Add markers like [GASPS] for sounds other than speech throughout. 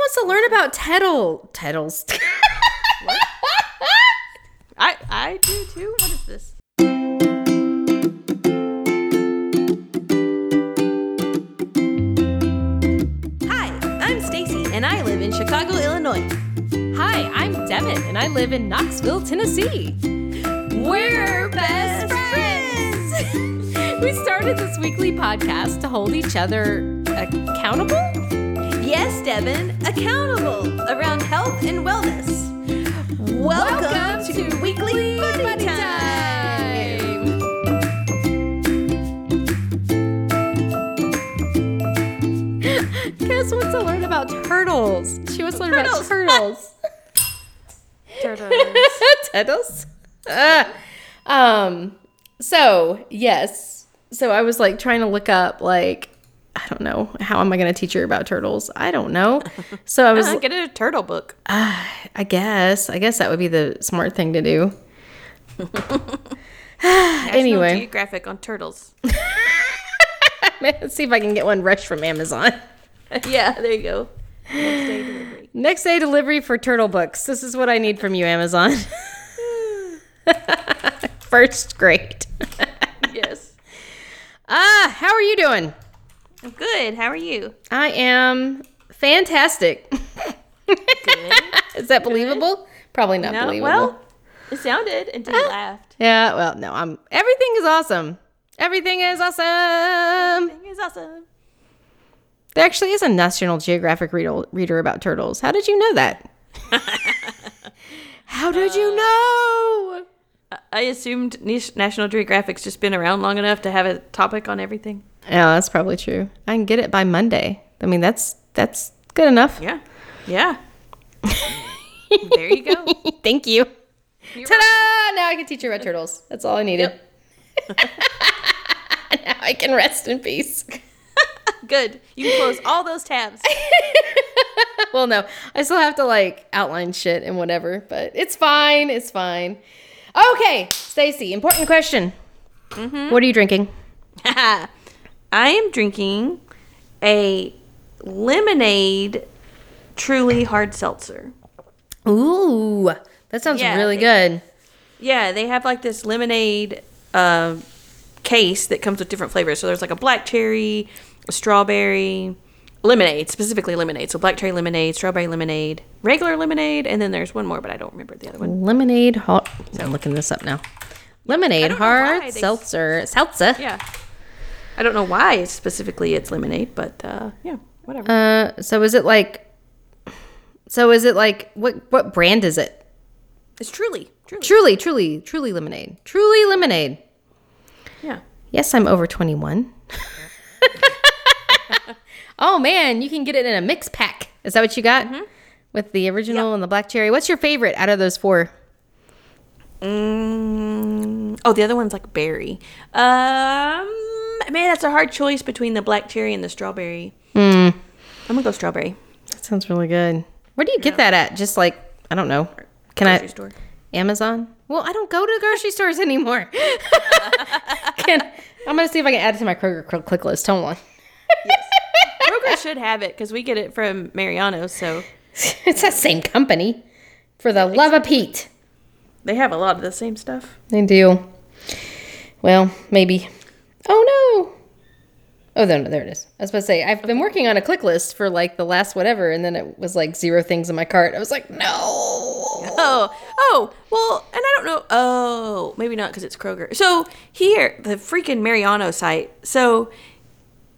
wants to learn about Tettle. Tettles. [LAUGHS] I I do too. What is this? Hi, I'm Stacy, and I live in Chicago, Illinois. Hi, I'm Devin, and I live in Knoxville, Tennessee. We're best friends. [LAUGHS] We started this weekly podcast to hold each other accountable. Devin, accountable around health and wellness. Welcome, to, Weekly Buddy Time. Cass wants to learn about turtles. She wants to learn about turtles. Turtles. [LAUGHS] Tettles. Ah. um. So yes. So I was like trying to look up like I don't know how am I going to teach her about turtles? I don't know. [LAUGHS] So I was Uh, get a turtle book. [SIGHS] I guess I guess that would be the smart thing to do. [LAUGHS] [SIGHS] Anyway. Geographic on turtles. Let's [LAUGHS] see if I can get one rushed from Amazon. yeah, there you go. Next day delivery. Next day delivery for turtle books. This is what I need from you, Amazon. First grade. Yes. ah, how are you doing? I'm good. How are you? I am fantastic. [LAUGHS] Good. Is that believable? Probably not no, believable. well, it sounded until you ah. laughed. yeah, well, no, I'm everything is awesome. Everything is awesome. It's awesome. There actually is a National Geographic reader, reader about turtles. How did you know that? [LAUGHS] How did you uh, know? I assumed Nish- National Geographic's just been around long enough to have a topic on everything. Yeah, that's probably true. I can get it by Monday. I mean, that's that's good enough. Yeah. Yeah. there you go. [LAUGHS] Thank you. Ta-da! Now I can teach you about turtles. That's all I needed. [LAUGHS] now I can rest in peace. [LAUGHS] Good. You can close all those tabs. well, no, I still have to like outline shit and whatever, but it's fine. It's fine. Okay, Stacy, important question. What are you drinking? [LAUGHS] I am drinking a lemonade truly hard seltzer. Ooh, that sounds Yeah, really they- good. Yeah, they have like this lemonade uh, case that comes with different flavors. So there's like a black cherry, a strawberry, lemonade, specifically lemonade. So black cherry lemonade, strawberry lemonade, regular lemonade, and then there's one more, but I don't remember the other one. Lemonade hard. I'm looking this up now. Lemonade don't know why hard seltzer. Seltzer. Yeah. I don't know why specifically it's lemonade, but uh, yeah, whatever. Uh, so is it like? So is it like what? What brand is it? it's truly, truly. Truly, truly, truly lemonade. Truly lemonade. Yeah. Yes, I'm over 21. [LAUGHS] oh man, you can get it in a mix pack. Is that what you got? With the original and the black cherry. What's your favorite out of those four? Mm, oh, the other one's like berry. Um, man, that's a hard choice between the black cherry and the strawberry. Hmm. I'm gonna go strawberry. That sounds really good. Where do you get that at? Just like I don't know. Can I Grocery I store. Amazon? Well, I don't go to grocery stores anymore. [LAUGHS] can, I'm gonna see if I can add it to my Kroger cl- click list. Hold on. Kroger should have it because we get it from Mariano, so [LAUGHS] it's that same company. For the love of Pete. they have a lot of the same stuff. They do. Well, maybe. Oh no. Oh, no, no, there it is. I was about to say, I've been working on a click list for like the last whatever, and then it was like zero things in my cart. I was like, no. [LAUGHS] Oh, oh, well, and I don't know. Oh, maybe not because it's Kroger. So here, the freaking Mariano site. So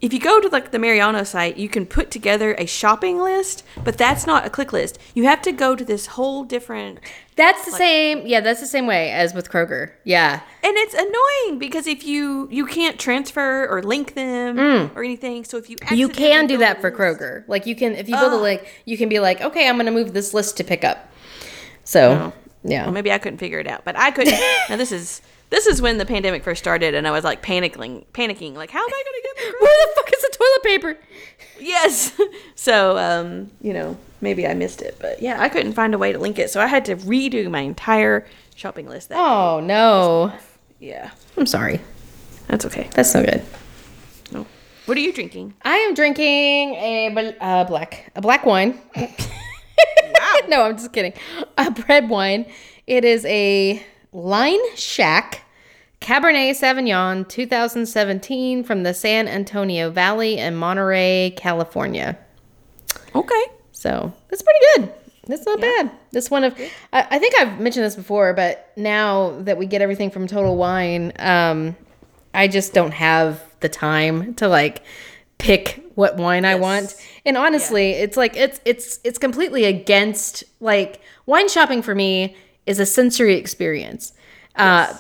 if you go to like the Mariano site, you can put together a shopping list, but that's not a click list. You have to go to this whole different, That's the same. Yeah, that's the same way as with Kroger. Yeah. and it's annoying because if you you can't transfer or link them or anything. So if you Mm. You can do that for list- Kroger. Like you can, if you build a link, you can be like, okay, I'm going to move this list to pick up. So, yeah. Well, maybe I couldn't figure it out, but I couldn't. [LAUGHS] now this is this is when the pandemic first started, and I was like panicking, panicking, like, how am I gonna get the [LAUGHS] Where the fuck is the toilet paper? Yes. [LAUGHS] So, um, you know, maybe I missed it, but yeah, I couldn't find a way to link it, so I had to redo my entire shopping list. That Oh no. yeah, I'm sorry. that's okay. That's no good. No. What are you drinking? I am drinking a uh, black a black wine. [LAUGHS] wow. no, I'm just kidding. A red wine. It is a Line Shack Cabernet Sauvignon 2017 from the San Antonio Valley in Monterey, California. Okay. So that's pretty good. That's not bad. This one of I, I think I've mentioned this before, but now that we get everything from Total Wine, um, I just don't have the time to like pick what wine I want. And honestly, it's like it's it's it's completely against like wine shopping for me is a sensory experience. Uh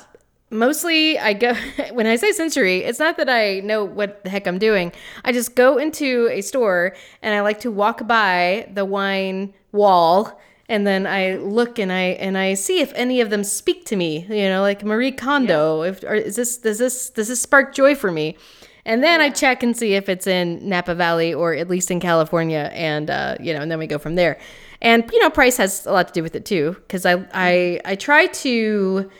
mostly I go [LAUGHS] when I say sensory, it's not that I know what the heck I'm doing. I just go into a store and I like to walk by the wine wall and then I look and I and I see if any of them speak to me, you know, like Marie Kondo. If or is this does this does this spark joy for me? And then I check and see if it's in Napa Valley or at least in California, and uh, you know, and then we go from there. And you know, price has a lot to do with it too, because I I I try to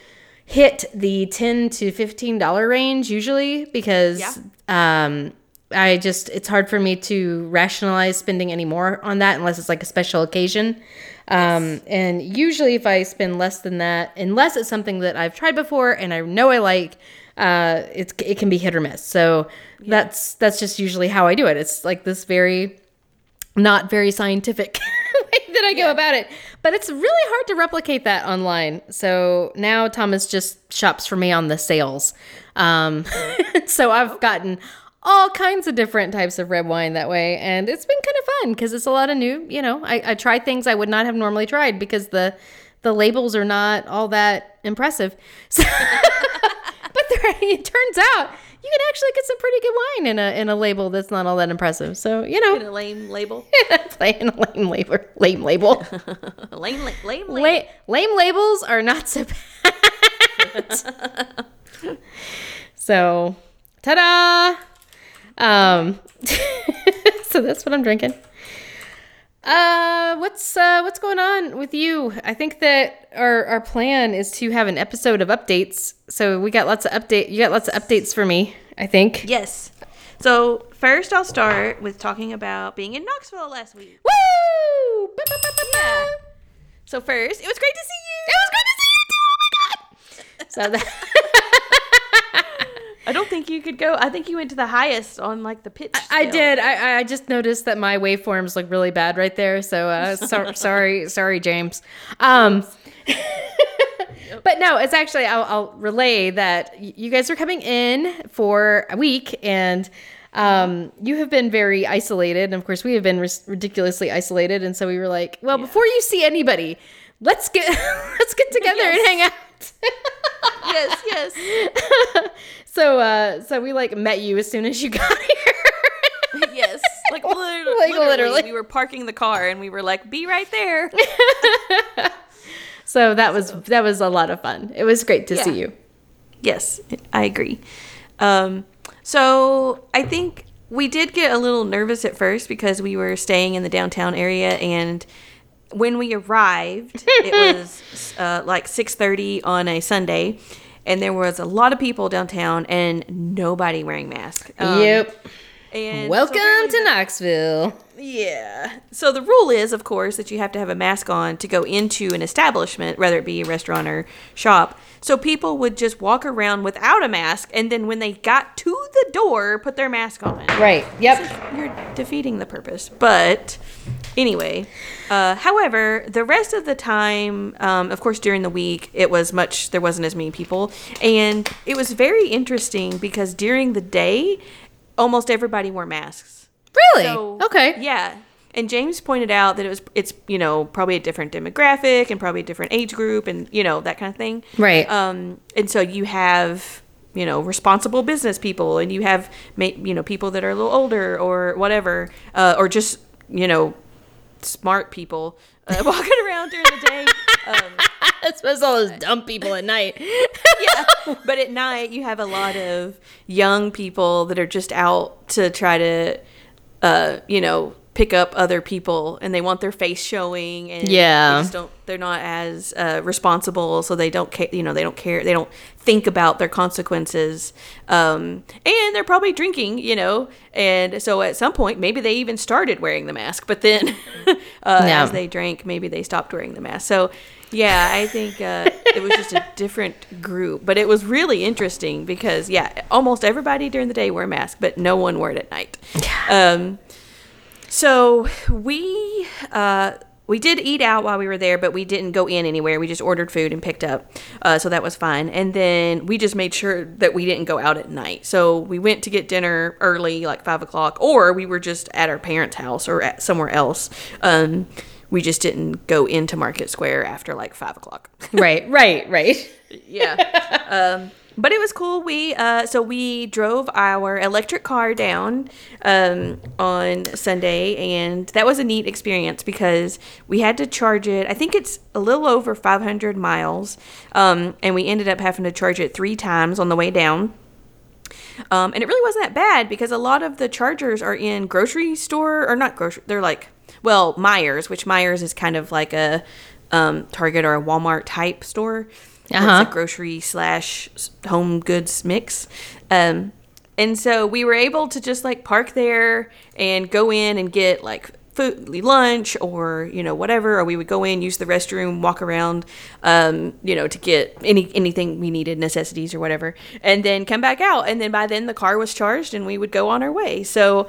hit the ten to fifteen dollar range usually because um I just it's hard for me to rationalize spending any more on that unless it's like a special occasion. Um, and usually if I spend less than that, unless it's something that I've tried before and I know I like, uh, it's it can be hit or miss. So that's that's just usually how I do it. It's like this very not very scientific [LAUGHS] way [LAUGHS] that I go about it. But it's really hard to replicate that online. So now Thomas just shops for me on the sales. Um, [LAUGHS] so I've gotten all kinds of different types of red wine that way. And it's been kind of fun because it's a lot of new, you know, I, I tried things I would not have normally tried because the the labels are not all that impressive. [LAUGHS] So, but there, it turns out you can actually get some pretty good wine in a in a label that's not all that impressive. So you know, In a lame label. [LAUGHS] playing a lame label, lame label. [LAUGHS] Lame, la- lame label. La- lame labels are not so [LAUGHS] bad. so, ta-da! Um, so that's what I'm drinking. Uh, what's uh what's going on with you? I think that our our plan is to have an episode of updates. So we got lots of update. You got lots of updates for me. I think. Yes. So first, I'll start with talking about being in Knoxville last week. Woo! Yeah. So first, it was great to see you. It was great to see you too. Oh my god! So that. [LAUGHS] I don't think you could go. I think you went to the highest on like the pitch. I scale. did. I, I just noticed that my waveforms look really bad right there. So uh, [LAUGHS] so, sorry, sorry, James. Um, [LAUGHS] but no, it's actually I'll, I'll relay that you guys are coming in for a week and. Um, you have been very isolated, and of course, we have been ris- ridiculously isolated. And so we were like, "Well, before you see anybody, let's get [LAUGHS] let's get together and hang out." Yes, yes, so, uh, so we like met you as soon as you [LAUGHS] got here. [LAUGHS] yes. Like, literally, Like, literally, literally. we were parking the car and we were like, "Be right there." [LAUGHS] So that was that was a lot of fun. It was great to Yeah. see you. Yes, I agree. Um, so I think we did get a little nervous at first because we were staying in the downtown area, and when we arrived, it was uh, like six thirty on a Sunday, and there was a lot of people downtown and nobody wearing masks. Um, yep. And Welcome apparently to Knoxville. yeah. So the rule is, of course, that you have to have a mask on to go into an establishment, whether it be a restaurant or shop. So people would just walk around without a mask, and then when they got to the door, put their mask on. Right. Yep. You're defeating the purpose. But anyway, uh, however, the rest of the time, um, of course, during the week, it was much, there wasn't as many people. And it was very interesting because during the day, almost everybody wore masks. Really? So, okay. Yeah. And James pointed out that it was it's you know probably a different demographic and probably a different age group and you know that kind of thing. Right. Um and so you have you know responsible business people and you have you know people that are a little older or whatever uh, or just you know smart people uh, [LAUGHS] walking around during the day. Um, [LAUGHS] all those dumb people at night. [LAUGHS] yeah. But at night, you have a lot of young people that are just out to try to, uh, you know, pick up other people and they want their face showing and Yeah. they just don't they're not as uh, responsible so they don't care you know they don't care they don't think about their consequences um, and they're probably drinking you know and so at some point maybe they even started wearing the mask but then [LAUGHS] uh, as they drank maybe they stopped wearing the mask. So yeah i think uh, it was just a different group but it was really interesting because yeah almost everybody during the day wore a mask but no one wore it at night. Um, so we uh, we did eat out while we were there, but we didn't go in anywhere. We just ordered food and picked up, uh, so that was fine. And then we just made sure that we didn't go out at night. So we went to get dinner early, like five o'clock, or we were just at our parents' house or at somewhere else. Um, we just didn't go into Market Square after like five o'clock. right, right, right. [LAUGHS] yeah. Um, but it was cool. We uh, so we drove our electric car down um, on Sunday, and that was a neat experience because we had to charge it. I think it's a little over 500 miles, um, and we ended up having to charge it three times on the way down. Um, and it really wasn't that bad because a lot of the chargers are in grocery store or not grocery. They're like, well, Meijers, which Meijers is kind of like a um, Target or a Walmart type store. Uh-huh. It's a grocery slash home goods mix. Um, and so we were able to just like park there and go in and get like food, lunch or, you know, whatever. Or we would go in, use the restroom, walk around, um, you know, to get any anything we needed, necessities or whatever, and then come back out. And then by then the car was charged and we would go on our way. So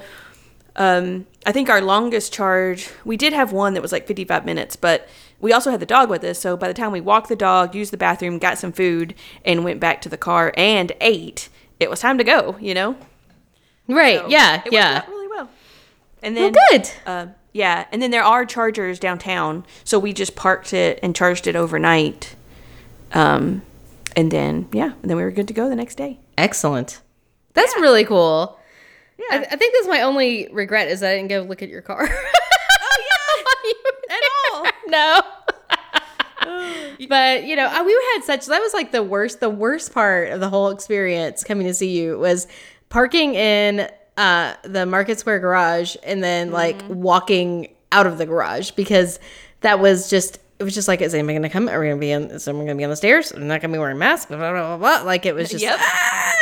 um, I think our longest charge, we did have one that was like 55 minutes, but we also had the dog with us. So by the time we walked the dog, used the bathroom, got some food, and went back to the car and ate, it was time to go, you know? Right, So yeah, yeah. really well. And Well, then, good. Uh, yeah, and then there are chargers downtown, so we just parked it and charged it overnight. Um, and then yeah, and then we were good to go the next day. Excellent. That's really cool. Yeah. I, I think that's my only regret is I didn't go look at your car. oh yeah, [LAUGHS] at all. [LAUGHS] no. [GASPS] but you know, I- we had such that was like the worst. The worst part of the whole experience coming to see you was parking in uh, the Market Square garage and then like walking out of the garage because that was just. It was just like, is anyone gonna come? Are we gonna be on? Is someone gonna be on the stairs? I'm not gonna be wearing masks. Blah blah blah. blah. Like it was [LAUGHS] just. Yep. ah!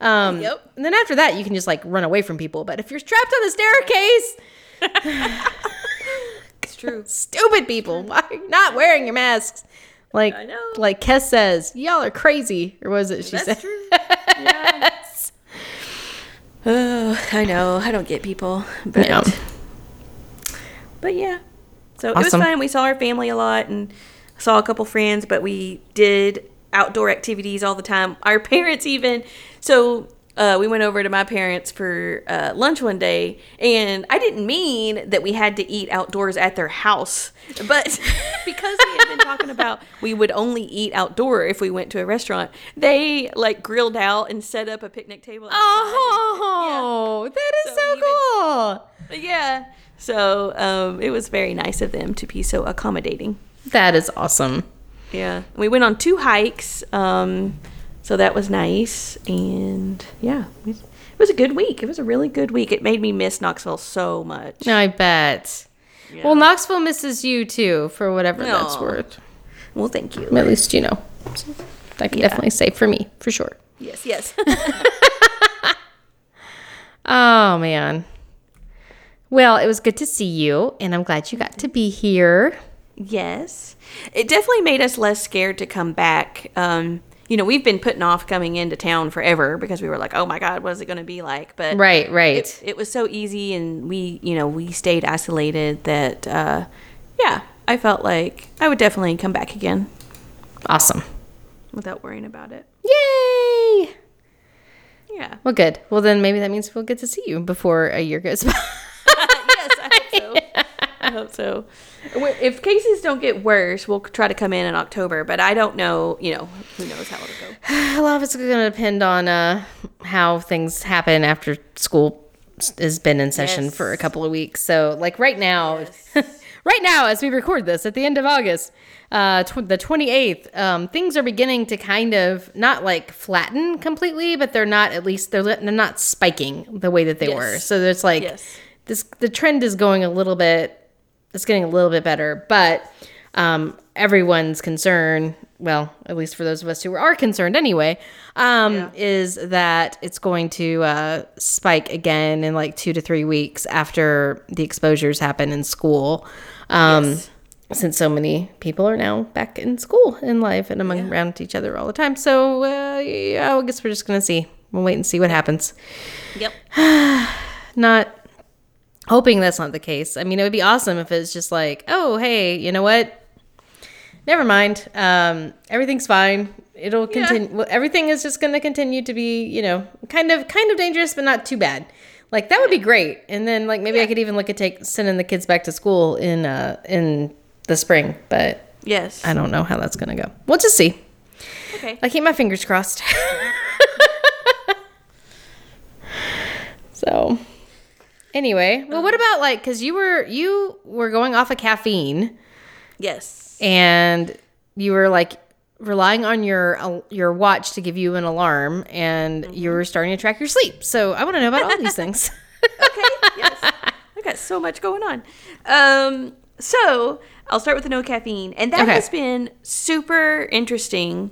Um, Yep. And then after that, you can just like run away from people. But if you're trapped on the staircase, [LAUGHS] It's true. [LAUGHS] stupid people, why are you not wearing your masks? Like, I know. like Kes says, y'all are crazy, or was it she said? That's true. [LAUGHS] Yeah. [SIGHS] Oh, I know. I don't get people, but Yeah. but yeah. So it was Awesome. fun. We saw our family a lot and saw a couple friends, but we did outdoor activities all the time. Our parents even so uh, we went over to my parents for uh, lunch one day, and I didn't mean that we had to eat outdoors at their house, but [LAUGHS] because we had been talking about we would only eat outdoor if we went to a restaurant, they like grilled out and set up a picnic table. outside. Oh, that is So so, even- cool. Yeah. So um, it was very nice of them to be so accommodating. That is awesome. Yeah. We went on two hikes. Um, so that was nice. And yeah, it was, a good week. It was a really good week. It made me miss Knoxville so much. I bet. Well, Knoxville misses you too, for whatever that's worth. Well, thank you. At least you know. I can Yeah. definitely say for me, for sure. Yes, yes. [LAUGHS] Oh man. Well, it was good to see you, and I'm glad you got to be here. yes. It definitely made us less scared to come back. Um, you know, we've been putting off coming into town forever because we were like, oh my God, what is it going to be like? But Right, right. it, it was so easy and we you know we stayed isolated that uh yeah i felt like i would definitely come back again awesome. without worrying about it Yay! yeah Well, good. Well, then maybe that means we'll get to see you before a year goes by. [LAUGHS] yes i hope so [LAUGHS] i [LAUGHS] hope so if cases don't get worse we'll try to come in in october but i don't know you know who knows how it'll go [SIGHS] a lot of it's going to depend on uh, how things happen after school has been in session Yes. for a couple of weeks. So, like right now, [LAUGHS] right now, as we record this at the end of August, uh, tw- the 28th, um, things are beginning to kind of not like flatten completely, but they're not, at least, they're, they're not spiking the way that they were. So, there's like, Yes. this the trend is going a little bit it's getting a little bit better, but um, everyone's concern, well, at least for those of us who are concerned anyway, um, is that it's going to uh, spike again in like two to three weeks after the exposures happen in school. Um, Yes. Since so many people are now back in school and life and among around each other all the time, so uh, yeah, I guess we're just gonna see. We'll wait and see what happens Yep. [SIGHS] not hoping that's not the case. I mean, it would be awesome if it's just like, oh, hey, you know what? Never mind. Um, everything's fine. It'll continue. Well, everything is just going to continue to be, you know, kind of, kind of dangerous, but not too bad. Like that would be great. And then, like, maybe I could even look at take sending the kids back to school in uh in the spring. But Yes. I don't know how that's going to go. We'll just see. Okay. I keep my fingers crossed. [LAUGHS] [LAUGHS] so, anyway, well, what about like because you were you were going off of caffeine Yes. and you were like relying on your uh, your watch to give you an alarm and you were starting to track your sleep. So I want to know about all these [LAUGHS] things. okay. Yes. I got so much going on. Um, so I'll start with the no caffeine, and that Okay. has been super interesting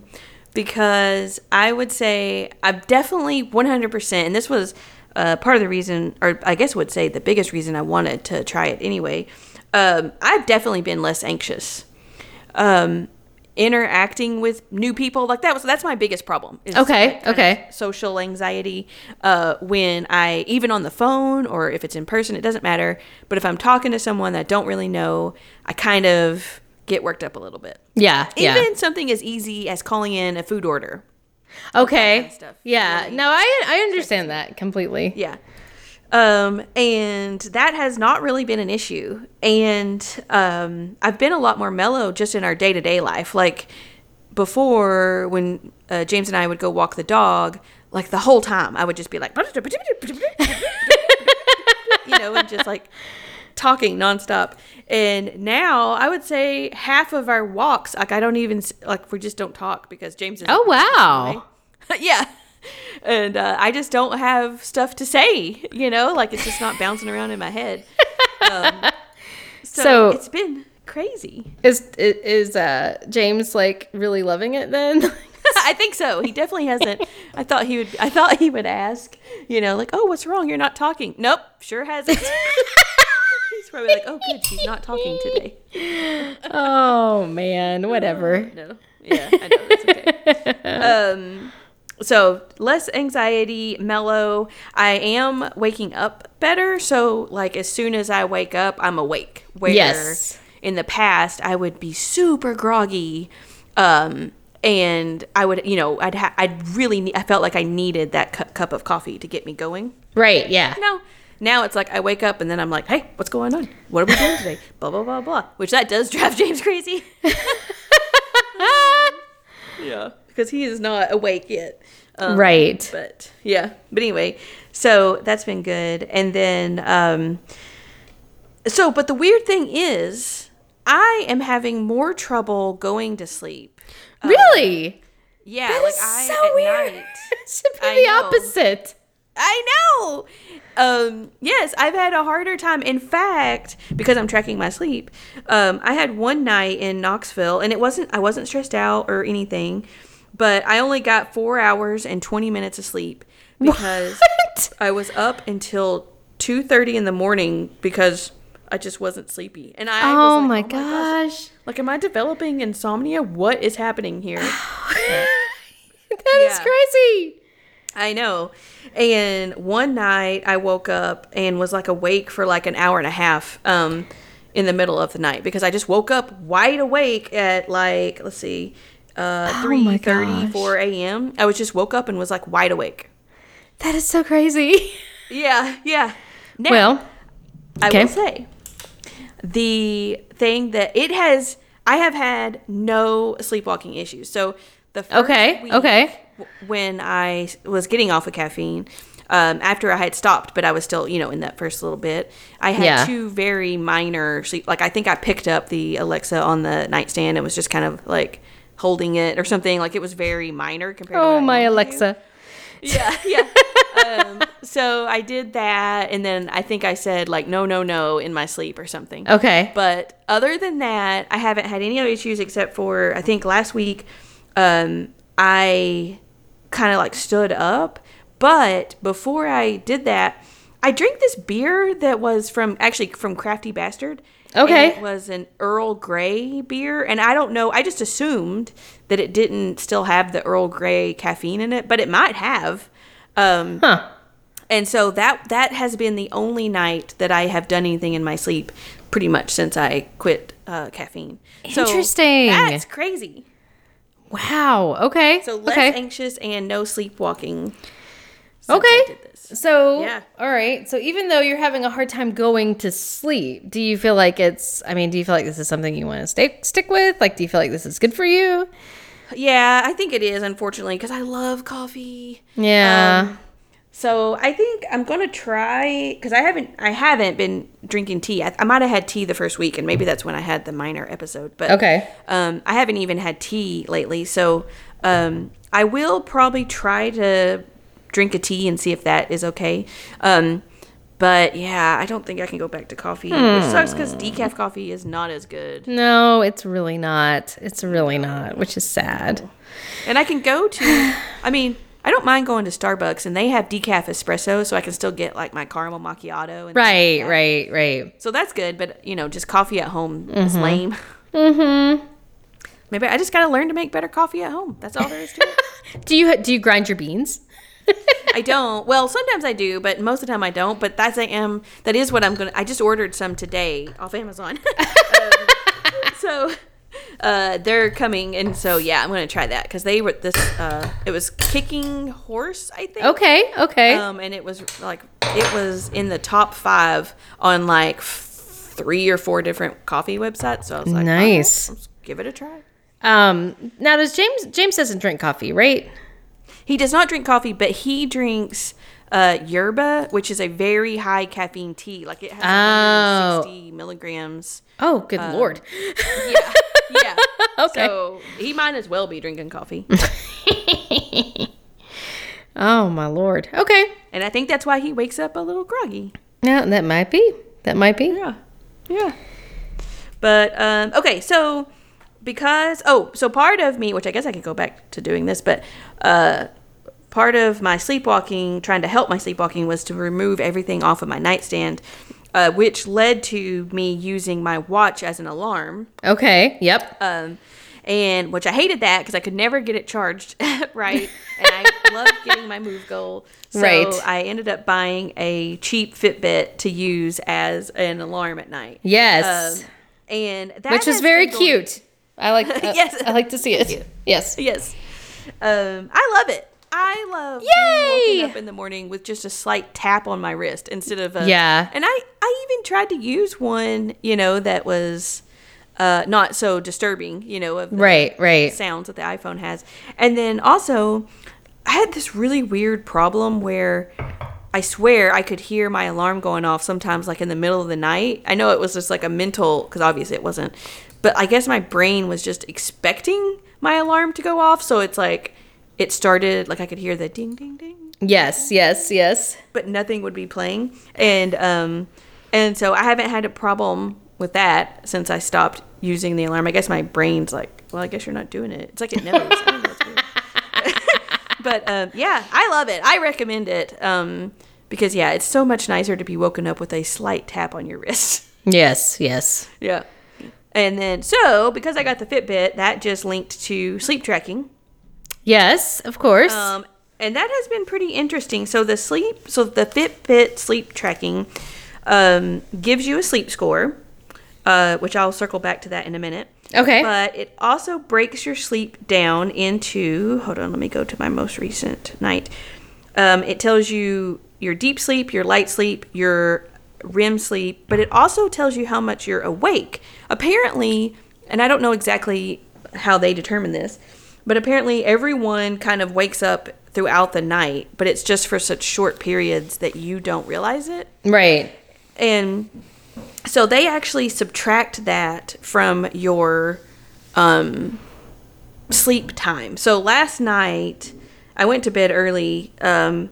because I would say I've definitely 100%, and this was uh, part of the reason, or I guess I would say the biggest reason I wanted to try it anyway. Um, I've definitely been less anxious. Um, interacting with new people like that was that's my biggest problem is Okay, like, kind of okay. social anxiety uh, when I even on the phone or if it's in person, it doesn't matter. But if I'm talking to someone that I don't really know, I kind of get worked up a little bit. yeah, yeah. Even something as easy as calling in a food order. Okay. kind of stuff Yeah. really No, I I understand that completely. Yeah. Um, and that has not really been an issue. And um, I've been a lot more mellow just in our day to day life. Like before, when uh, James and I would go walk the dog, like the whole time, I would just be like, [LAUGHS] you know, and just like talking nonstop. And now I would say half of our walks, like I don't even like we just don't talk because James is. Oh wow. [LAUGHS] yeah. And uh, I just don't have stuff to say, you know, like it's just not bouncing around in my head. Um, [LAUGHS] so, So- it's been crazy. Is is uh James like really loving it then? [LAUGHS] I think so. He definitely hasn't. I thought he would. I thought he would ask, you know, like, "Oh, what's wrong? You're not talking." Nope, sure hasn't. Probably like, "Oh, good, she's not talking today." [LAUGHS] oh man, [LAUGHS] whatever. No, yeah, I know that's okay. [LAUGHS] um, so less anxiety, mellow. I am waking up better. So like as soon as I wake up, I'm awake. Where Yes. in the past I would be super groggy, um, and I would, you know, I'd ha- I'd really, ne- I felt like I needed that cu- cup of coffee to get me going. Right, yeah. No. Now it's like I wake up and then I'm like, hey, what's going on? What are we doing today? [LAUGHS] blah, blah, blah, blah. Which that does drive [LAUGHS] James crazy. [LAUGHS] yeah. Because he is not awake yet. Um, Right. But yeah. But anyway, so that's been good. And then, um, so, but the weird thing is, I am having more trouble going to sleep. Really? Yeah. That like is I, so at weird. night- it should be I the know. opposite. I know. Um, yes, I've had a harder time. In fact, because I'm tracking my sleep, um, I had one night in Knoxville, and it wasn't. I wasn't stressed out or anything, but I only got four hours and twenty minutes of sleep [LAUGHS] because What? I was up until two thirty in the morning because I just wasn't sleepy. And I Oh, was my like, gosh. like, am I developing insomnia? What is happening here? [LAUGHS] that is Yeah. crazy. I know. And one night I woke up and was like awake for like an hour and a half um, in the middle of the night because I just woke up wide awake at like, let's see, uh, Oh my 3.30, gosh. 4 a.m. I was just woke up and was like wide awake. That is so crazy. [LAUGHS] Yeah, yeah. Now, Well, I okay. will say the thing that it has, I have had no sleepwalking issues. So the Okay, okay. When I was getting off of caffeine, um, after I had stopped, but I was still, you know, in that first little bit, I had Yeah. two very minor sleep. Like I think I picked up the Alexa on the nightstand and was just kind of like holding it or something. Like it was very minor compared. to oh my. Alexa. Yeah, yeah. [LAUGHS] um, so I did that, and then I think I said like no, no, no in my sleep or something. Okay. But other than that, I haven't had any other issues except for I think last week, um, I kind of like stood up. But before I did that, I drank this beer that was from actually from Crafty Bastard. Okay. it was an Earl Grey beer, and I don't know. I just assumed that it didn't still have the Earl Grey caffeine in it, but it might have. Um, Huh. and so that that has been the only night that I have done anything in my sleep, pretty much since I quit uh, caffeine. So Interesting. that's crazy. Wow. Okay. So less okay. anxious and no sleepwalking. Okay. So, Yeah. all right. So, even though you're having a hard time going to sleep, do you feel like it's, I mean, do you feel like this is something you want to stay, stick with? Like, do you feel like this is good for you? Yeah, I think it is, unfortunately, because I love coffee. Yeah. Um, so I think I'm gonna try because I haven't I haven't been drinking tea. I, I might have had tea the first week, and maybe that's when I had the minor episode. But Okay. um, I haven't even had tea lately. So um, I will probably try to drink a tea and see if that is okay. Um, but yeah, I don't think I can go back to coffee, which sucks because decaf coffee is not as good. no, it's really not. It's really not, which is sad. And I can go to, I mean, I don't mind going to Starbucks and they have decaf espresso, so I can still get like my caramel macchiato. Right, like right, right. So that's good, but you know, just coffee at home is lame. Mm-hmm. Maybe I just got to learn to make better coffee at home. That's all there is to it. [LAUGHS] Do you do you grind your beans? I don't. Well, sometimes I do, but most of the time I don't. But that's I am. That is what I'm gonna. I just ordered some today off Amazon. [LAUGHS] um, so uh, they're coming, and so yeah, I'm gonna try that because they were this. Uh, it was Kicking Horse, I think. Okay, okay. Um, and it was like it was in the top five on like f- three or four different coffee websites. So I was like, Nice. "Alright, let's give it a try. um, now does James James doesn't drink coffee, right? He does not drink coffee, but he drinks uh, yerba, which is a very high caffeine tea. Like it has Oh. 160 milligrams. Oh, good lord. Yeah, [LAUGHS] yeah. [LAUGHS] Okay. So he might as well be drinking coffee, [LAUGHS] Oh my lord. Okay. and I think that's why he wakes up a little groggy. Yeah, that might be. That might be. Yeah, yeah. But um, okay, so because oh, so part of me, which I guess I could go back to doing this, but uh, part of my sleepwalking, trying to help my sleepwalking, was to remove everything off of my nightstand, uh, which led to me using my watch as an alarm. Okay. Yep. Um, and which I hated that because I could never get it charged [LAUGHS] right, and I [LAUGHS] love getting my move goal. So Right. I ended up buying a cheap Fitbit to use as an alarm at night. Yes. Um, and that Which was has very cute. I like. [LAUGHS] uh, Yes. I like to see it. Yes. Yes. Um, I love it. I love Yay! woken up in the morning with just a slight tap on my wrist instead of a Yeah. And I I even tried to use one, you know, that was uh, not so disturbing, you know, of the Right. Right. sounds that the iPhone has. And then also, I had this really weird problem where I swear I could hear my alarm going off sometimes, like in the middle of the night. I know it was just like a mental, because obviously it wasn't, but I guess my brain was just expecting my alarm to go off. So it's like, it started, like I could hear the ding, ding, ding Yes. Yes. Yes. but nothing would be playing and um and so i haven't had a problem with that since i stopped using the alarm i guess my brain's like well i guess you're not doing it it's like it knows I don't know, it's weird. [LAUGHS] but um yeah i love it i recommend it um because yeah it's so much nicer to be woken up with a slight tap on your [LAUGHS] wrist Yes. Yes. yeah and then so because i got the Fitbit that just linked to sleep tracking Yes. Of course. Um, and that has been pretty interesting. So the sleep, so the Fitbit sleep tracking um, gives you a sleep score, uh, which I'll circle back to that in a minute. okay. But it also breaks your sleep down into. Hold on, let me go to my most recent night. Um, it tells you your deep sleep, your light sleep, your REM sleep, but it also tells you how much you're awake. Apparently, and I don't know exactly how they determine this, but apparently everyone kind of wakes up throughout the night, but it's just for such short periods that you don't realize it. right. And so they actually subtract that from your um, sleep time. So last night, I went to bed early, um,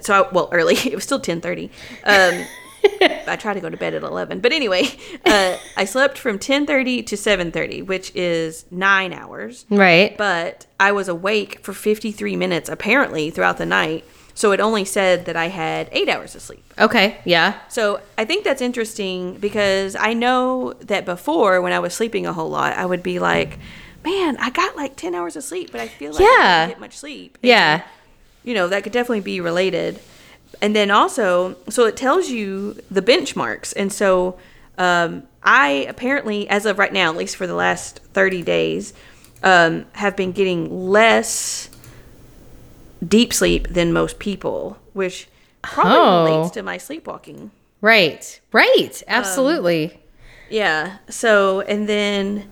so I, well early [LAUGHS] it was still 10:30. Um [LAUGHS] I try to go to bed at 11. But anyway, uh, I slept from 10:30 to 7:30, which is 9 hours. Right. But I was awake for 53 minutes apparently throughout the night. So it only said that I had 8 hours of sleep. okay. Yeah. So I think that's interesting because I know that before when I was sleeping a whole lot, I would be like, "Man, I got like 10 hours of sleep, but I feel like I Yeah. didn't get much sleep." And, Yeah. you know, that could definitely be related. And then also, so it tells you the benchmarks. And so um, I apparently, as of right now, at least for the last 30 days, um, have been getting less deep sleep than most people, which probably Oh. relates to my sleepwalking. Right. Right. Absolutely. Yeah. So, and then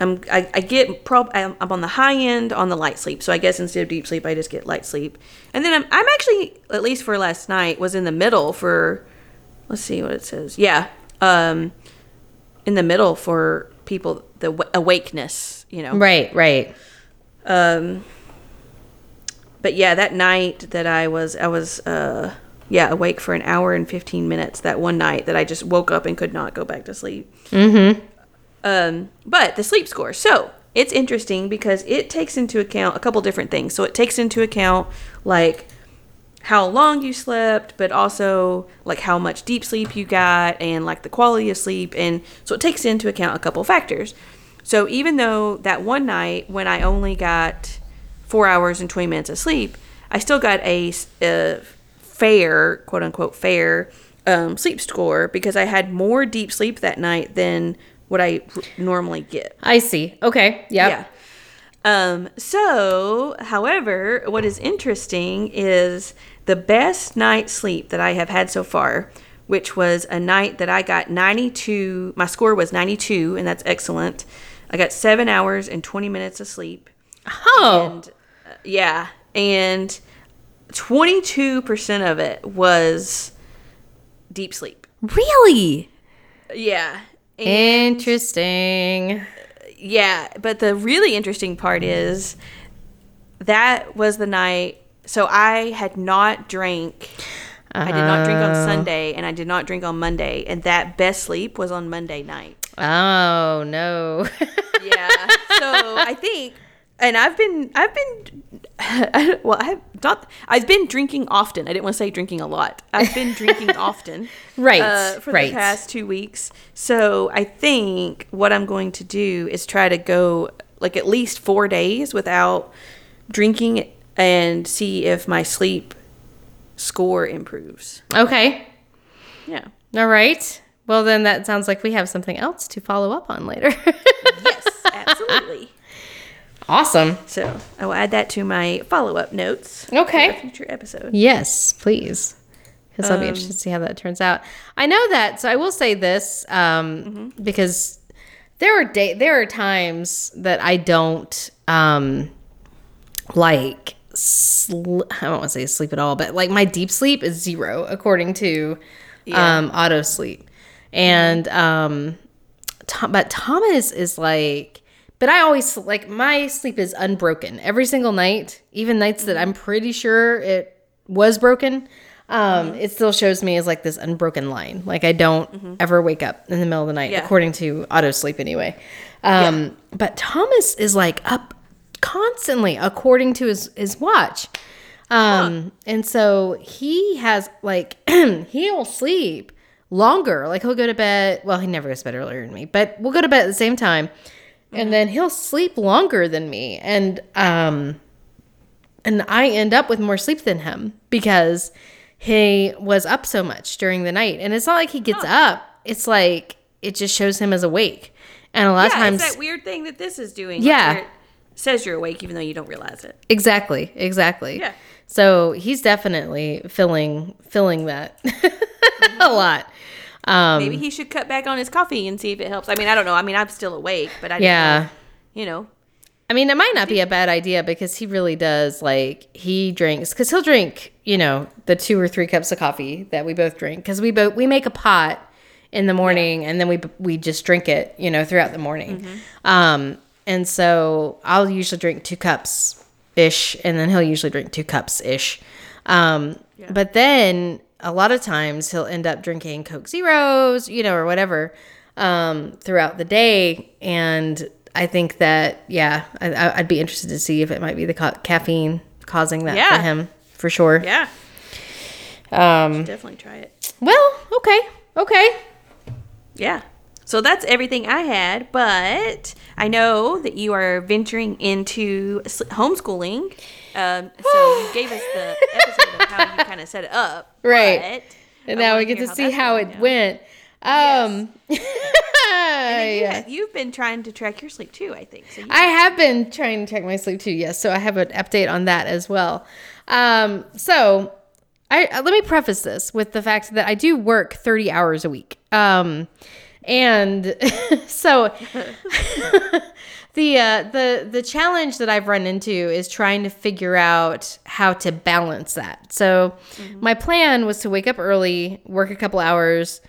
I'm, I, I get prob I'm, I'm on the high end on the light sleep. So I guess instead of deep sleep, I just get light sleep. And then I'm, I'm actually, at least for last night, was in the middle for, let's see what it says. Yeah. Um, in the middle for people, the w- awakeness, you know. right. Right. Um, but yeah, that night that I was, I was, uh, yeah, awake for an hour and 15 minutes that one night that I just woke up and could not go back to sleep. Mm-hmm. Um, but the sleep score. So it's interesting because it takes into account a couple different things. So it takes into account like how long you slept, but also like how much deep sleep you got and like the quality of sleep. And so it takes into account a couple factors. So even though that one night when I only got four hours and 20 minutes of sleep, I still got a fair, quote unquote, fair um, sleep score because I had more deep sleep that night than what I normally get. I see. Okay. Yep. Yeah. Um, so, however, what is interesting is the best night's sleep that I have had so far, which was a night that I got 92. My score was 92, and that's excellent. I got seven hours and 20 minutes of sleep. Oh. And uh, yeah, and 22% of it was deep sleep. really Yeah. And interesting. yeah, but the really interesting part mm. is that was the night. So I had not drank. I did not drink on uh-huh. Sunday, and I did not drink on Monday, and that best sleep was on Monday night. Oh no. [LAUGHS] Yeah. so I think, and I've been, I've been, [LAUGHS] well, I've not, I've been drinking often. I didn't want to say drinking a lot. I've been drinking [LAUGHS] often, Right, uh, for right. the past two weeks. So I think what I'm going to do is try to go like at least four days without drinking and see if my sleep score improves. okay. Yeah. All right. Well, then that sounds like we have something else to follow up on later. [LAUGHS] Yes, absolutely. Awesome. So I will add that to my follow up notes. Okay. Future episode. Yes, please. Because I'll be Um, interested to see how that turns out. I know that, so I will say this um, because there are day there are times that I don't um, like. Sl- I don't want to say sleep at all, but like my deep sleep is zero according to um, AutoSleep, and um, Tom, but Thomas is like, but I always like my sleep is unbroken every single night, even nights that I'm pretty sure it was broken. Um, it still shows me as like this unbroken line. Like I don't ever wake up in the middle of the night, Yeah. according to AutoSleep anyway. Um, but Thomas is like up constantly according to his his watch. Um, and so he has like [CLEARS THROAT] he will sleep longer. Like he'll go to bed. Well, he never goes to bed earlier than me, but we'll go to bed at the same time, and then he'll sleep longer than me. And um, and I end up with more sleep than him because he was up so much during the night. And it's not like he gets up. It's like it just shows him as awake. And a lot of times it's that weird thing that this is doing. Yeah. it says you're awake even though you don't realize it. Exactly, exactly. Yeah. So he's definitely filling filling that [LAUGHS] a lot. Um, Maybe he should cut back on his coffee and see if it helps. I mean, I don't know. I mean, I'm still awake, but I Yeah. know, you know. I mean, it might not be a bad idea because he really does like he drinks because he'll drink, you know, the two or three cups of coffee that we both drink because we both we make a pot in the morning and then we we just drink it, you know, throughout the morning. Um, and so I'll usually drink two cups ish, and then he'll usually drink two cups ish. Um, But then a lot of times he'll end up drinking Coke Zeros, you know, or whatever um, throughout the day. And I think that, yeah, I, I'd be interested to see if it might be the ca- caffeine causing that Yeah. for him for sure. Yeah. Um, Definitely try it. well, okay. Okay. Yeah. So that's everything I had, but I know that you are venturing into homeschooling. Um, so you gave us the episode of how you kind of set it up. [LAUGHS] Right. but And now we get to see how it now. went. Um, [LAUGHS] [LAUGHS] you yeah. have, you've been trying to track your sleep too, I think. So I have been trying to track my sleep too. Yes, so I have an update on that as well. Um, so I uh, let me preface this with the fact that I do work 30 hours a week. Um, and so the uh, the the challenge that I've run into is trying to figure out how to balance that. So my plan was to wake up early, work a couple hours,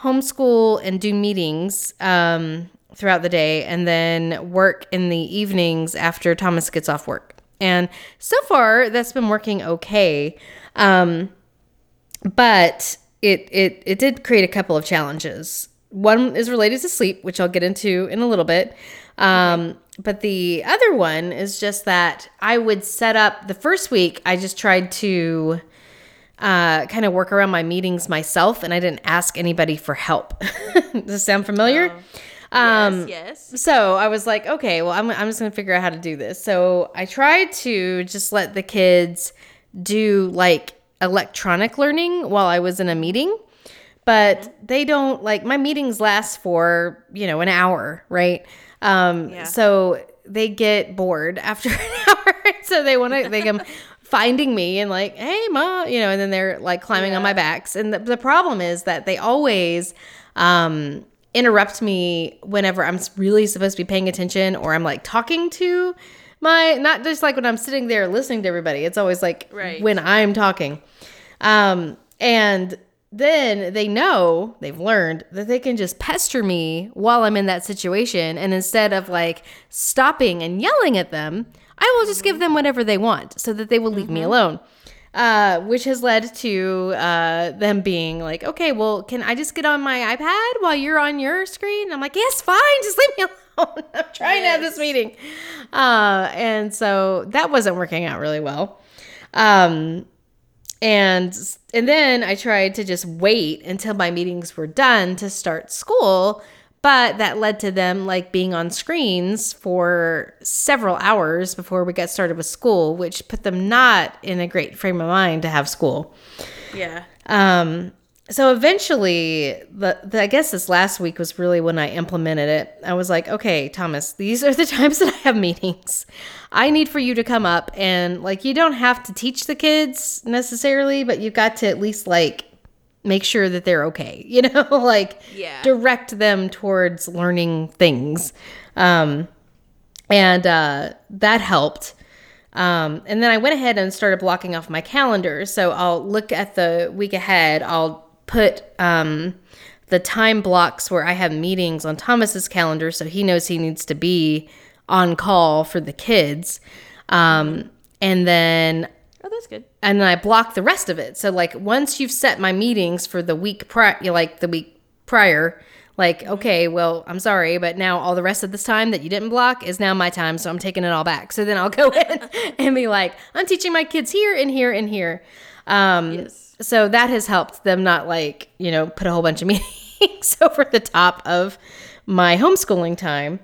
homeschool, and do meetings um, throughout the day, and then work in the evenings after Thomas gets off work. And so far, that's been working okay. Um, but it it it did create a couple of challenges. One is related to sleep, which I'll get into in a little bit. Um, but the other one is just that I would set up the first week. I just tried to uh, kind of work around my meetings myself, and I didn't ask anybody for help. [LAUGHS] Does this sound familiar? Um, yes, yes. so I was like, okay, well, I'm, I'm just going to figure out how to do this. So I tried to just let the kids do like electronic learning while I was in a meeting, but they don't like my meetings last for, you know, an hour, right? Um, Yeah. So they get bored after [LAUGHS] an hour. so they want to, they come finding me and like, hey, ma, you know, and then they're like climbing on my backs. And the, the problem is that they always, um, interrupt me whenever I'm really supposed to be paying attention or I'm like talking to my not just like when I'm sitting there listening to everybody. It's always like Right. when I'm talking. Um and then they know, they've learned that they can just pester me while I'm in that situation and instead of like stopping and yelling at them, I will just give them whatever they want so that they will leave me alone uh, which has led to uh, them being like, okay, well, can I just get on my iPad while you're on your screen? And I'm like, yes, fine, [LAUGHS] just leave me alone. I'm trying to have this meeting. Uh, and so that wasn't working out really well. Um, and and then I tried to just wait until my meetings were done to start school, but that led to them like being on screens for several hours before we got started with school, which put them not in a great frame of mind to have school. Yeah. Um, so eventually, the, the I guess this last week was really when I implemented it. I was like, okay, Thomas, these are the [LAUGHS] times that I have meetings. I need for you to come up and like you don't have to teach the kids necessarily, but you've got to at least like make sure that they're okay. [LAUGHS] You know, [LAUGHS] like Yeah. direct them towards learning things. Um, and uh, that helped. Um, and then I went ahead and started blocking off my calendar. So I'll look at the week ahead. I'll put um, the time blocks where I have meetings on Thomas's calendar, so he knows he needs to be on call for the kids. Um, and then Oh, that's good. and then I block the rest of it. So like once you've set my meetings for the week prior, like the week prior, like okay, well I'm sorry, but now all the rest of this time that you didn't block is now my time, so I'm taking it all back. So then I'll go [LAUGHS] in and be like, I'm teaching my kids here and here and here. Um, Yes. So that has helped them not like you know put a whole bunch of [LAUGHS] meetings over the top of my homeschooling time.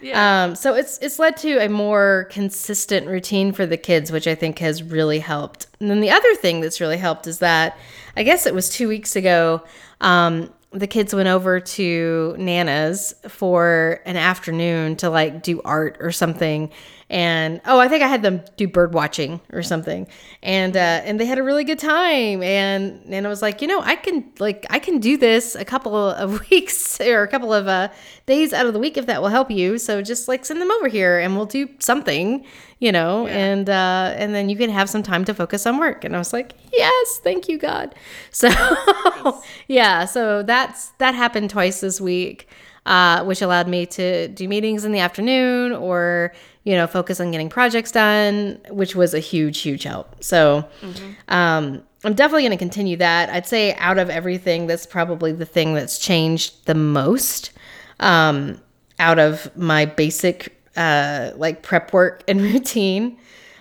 Yeah. Um, so it's it's led to a more consistent routine for the kids, which I think has really helped. And then the other thing that's really helped is that I guess it was two weeks ago. Um, the kids went over to Nana's for an afternoon to like do art or something. And oh, I think I had them do bird watching or something. And uh, and they had a really good time. And and I was like, you know, I can like I can do this a couple [LAUGHS] of weeks or a couple of uh, days out of the week if that will help you. So just like send them over here and we'll do something, you know, and uh, and then you can have some time to focus on work. And I was like, yes, thank you, God. [LAUGHS] So yeah, so that's that happened twice this week, uh, which allowed me to do meetings in the afternoon or you know focus on getting projects done, which was a huge, huge help. So. Um, I'm definitely going to continue that. I'd say out of everything, that's probably the thing that's changed the most um, out of my basic uh, like prep work and [LAUGHS] routine.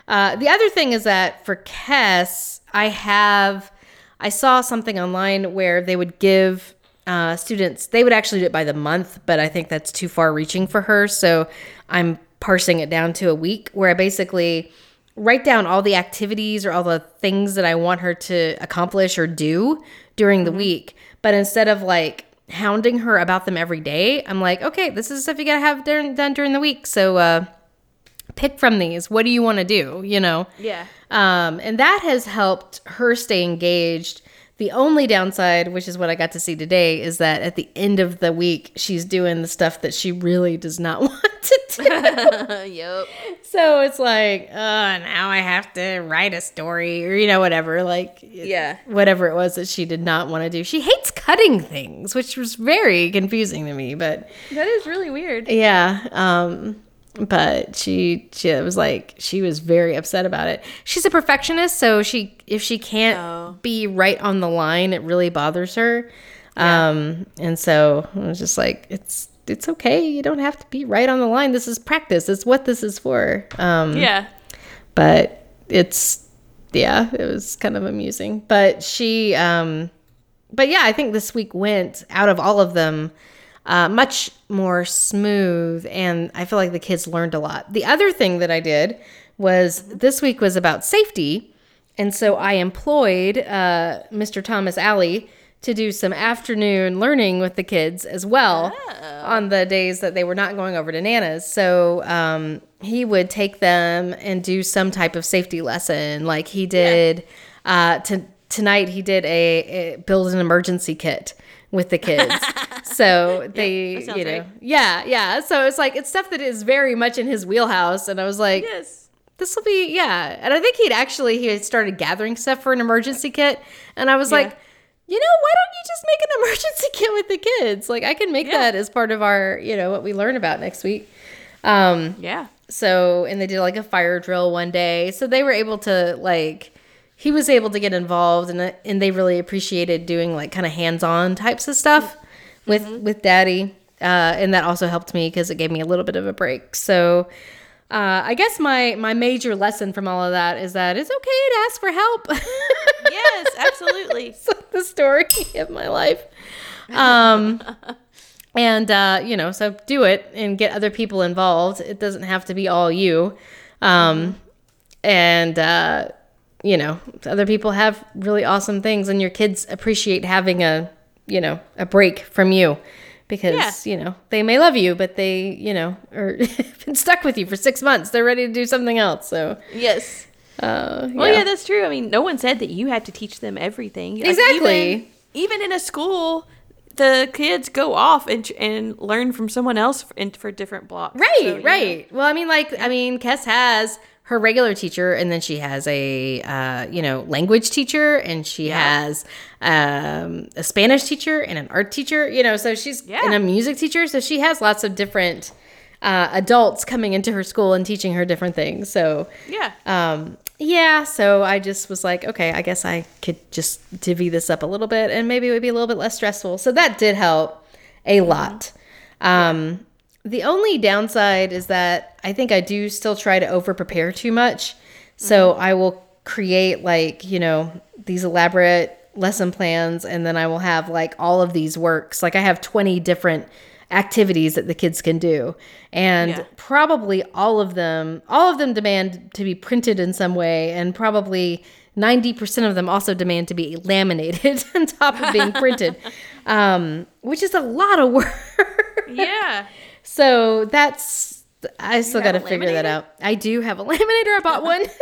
Uh, the other thing is that for Kess, I have I saw something online where they would give uh, students they would actually do it by the month, but I think that's too far reaching for her. So I'm parsing it down to a week where I basically write down all the activities or all the things that I want her to accomplish or do during the week. But instead of like hounding her about them every day, I'm like, okay, this is stuff you gotta have done, done during the week. So uh, pick from these. What do you want to do? You know? Yeah. Um, and that has helped her stay engaged. The only downside, which is what I got to see today, is that at the end of the week, she's doing the stuff that she really does not [LAUGHS] want to do. [LAUGHS] yep. so it's like, uh, now I have to write a story or, you know, whatever. Like, Yeah. whatever it was that she did not want to do. She hates cutting things, which was very confusing to me. But That is really weird. yeah, um, but she she was like she was very upset about it. She's a perfectionist, so she if she can't Oh. be right on the line, it really bothers her. Um, and so I was just like, it's it's okay. You don't have to be right on the line. This is practice. It's what this is for. Um, Yeah. but it's yeah it was kind of amusing but she um but yeah i think this week went out of all of them uh, much more smooth and i feel like the kids learned a lot the other thing that i did was this week was about safety and so i employed uh, mr thomas alley to do some afternoon learning with the kids as well on the days that they were not going over to Nana's. So um, he would take them and do some type of safety lesson, like he did uh, to, tonight. He did a, a build an emergency kit with the kids. [LAUGHS] so they, sounds you know, right. yeah, yeah. So it's like it's stuff that is very much in his wheelhouse, and I was like, Yes. this will be yeah and i think he'd actually he had started gathering stuff for an emergency kit and i was Yeah. like you know why don't you just make an [LAUGHS] emergency kit with the kids like i can make Yeah. that as part of our you know what we learn about next week um Yeah. so and they did like a fire drill one day so they were able to like he was able to get involved and and they really appreciated doing like kind of hands-on types of stuff with with daddy uh, and that also helped me because it gave me a little bit of a break so uh, I guess my my major lesson from all of that is that it's okay to ask for help. [LAUGHS] Yes, absolutely. [LAUGHS] Like the story of my life. Um, [LAUGHS] and uh, you know, so do it and get other people involved. It doesn't have to be all you. Um, and uh, you know, other people have really awesome things, and your kids appreciate having a you know a break from you because you know they may love you, but they you know are [LAUGHS] been stuck with you for six months. They're ready to do something else. So Yes. uh, Well, yeah. that's true. I mean, no one said that you had to teach them everything. Like, Exactly. even, even in a school, the kids go off and and learn from someone else for, for different blocks. Right, So, you know. right. Well, I mean, like, I mean, Kess has her regular teacher, and then she has a, uh, you know, language teacher, and she has um, a Spanish teacher and an art teacher. You know, so she's Yeah. and a music teacher. So she has lots of different uh, adults coming into her school and teaching her different things. So Yeah. um, yeah, so I just was like, okay, I guess I could just divvy this up a little bit and maybe it would be a little bit less stressful. So that did help a lot. Um, the only downside is that I think I do still try to over prepare too much. So I will create like, you know, these elaborate lesson plans and then I will have like all of these works. Like I have 20 different activities that the kids can do. And Yeah. probably all of them all of them demand to be printed in some way and probably 90% of them also demand to be laminated [LAUGHS] on top of being printed [LAUGHS] um, which is a lot of work Yeah. So that's i still got to figure that out i do have a [LAUGHS] laminator i bought one [LAUGHS]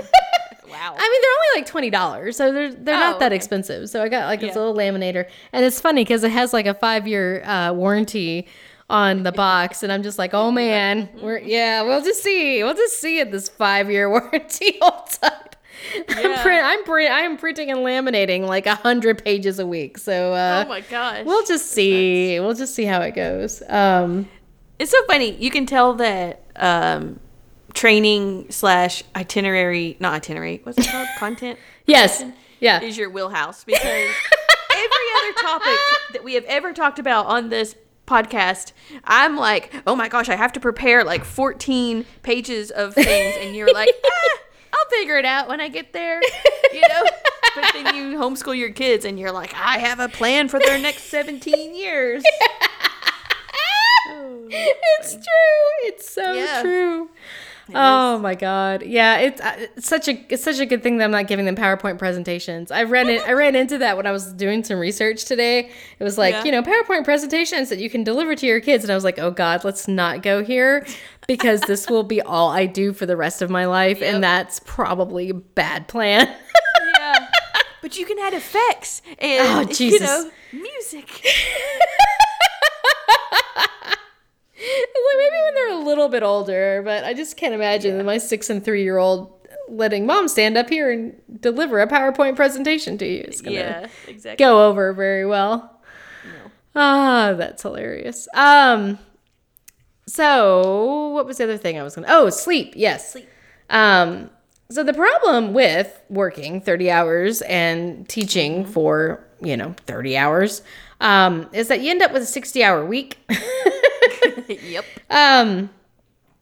Wow. I mean, they're only like twenty dollars, so they're they're Oh, not that okay. expensive. So I got like this Yeah. little laminator, and it's funny because it has like a five year uh, warranty on the box, and I'm just like, oh man, [LAUGHS] we're yeah, we'll just see, we'll just see if this five year warranty holds up. I'm, Yeah. print, I'm print, I am printing and laminating like a hundred pages a week, so uh, oh my gosh. we'll just see, we'll just see how it goes. Um, It's so funny. You can tell that um, training slash itinerary, not itinerary, what's it called? Content. [LAUGHS] yes, Yeah. is your wheelhouse because every other topic that we have ever talked about on this podcast, I'm like, oh my gosh, I have to prepare like 14 pages of things, and you're like, [LAUGHS] ah, I'll figure it out when I get there, you know. But then you homeschool your kids, and you're like, I have a plan for their next 17 years. [LAUGHS] [LAUGHS] it's true. It's so Yeah. true. oh my god. Yeah, it's, uh, it's such a it's such a good thing that I'm not giving them PowerPoint presentations. I ran it I [LAUGHS] ran into that when I was doing some research today. It was like, Yeah. you know, PowerPoint presentations that you can deliver to your kids and I was like, "Oh god, let's not go here [LAUGHS] because this will be all I do for the rest of my life Yep. and that's probably a bad plan." yeah. But you can add effects and Oh, you know music. [LAUGHS] Maybe when they're a little bit older, but I just can't imagine my six and three year old letting mom stand up here and deliver a PowerPoint presentation to you. It's gonna Yeah, exactly. go over very well. Ah, that's hilarious. Um, so what was the other thing I was gonna? Oh, sleep. Yes. Sleep. Um, so the problem with working 30 hours and teaching for, you know, 30 hours, um, is that you end up with a 60 hour week. [LAUGHS] [LAUGHS] yep. um,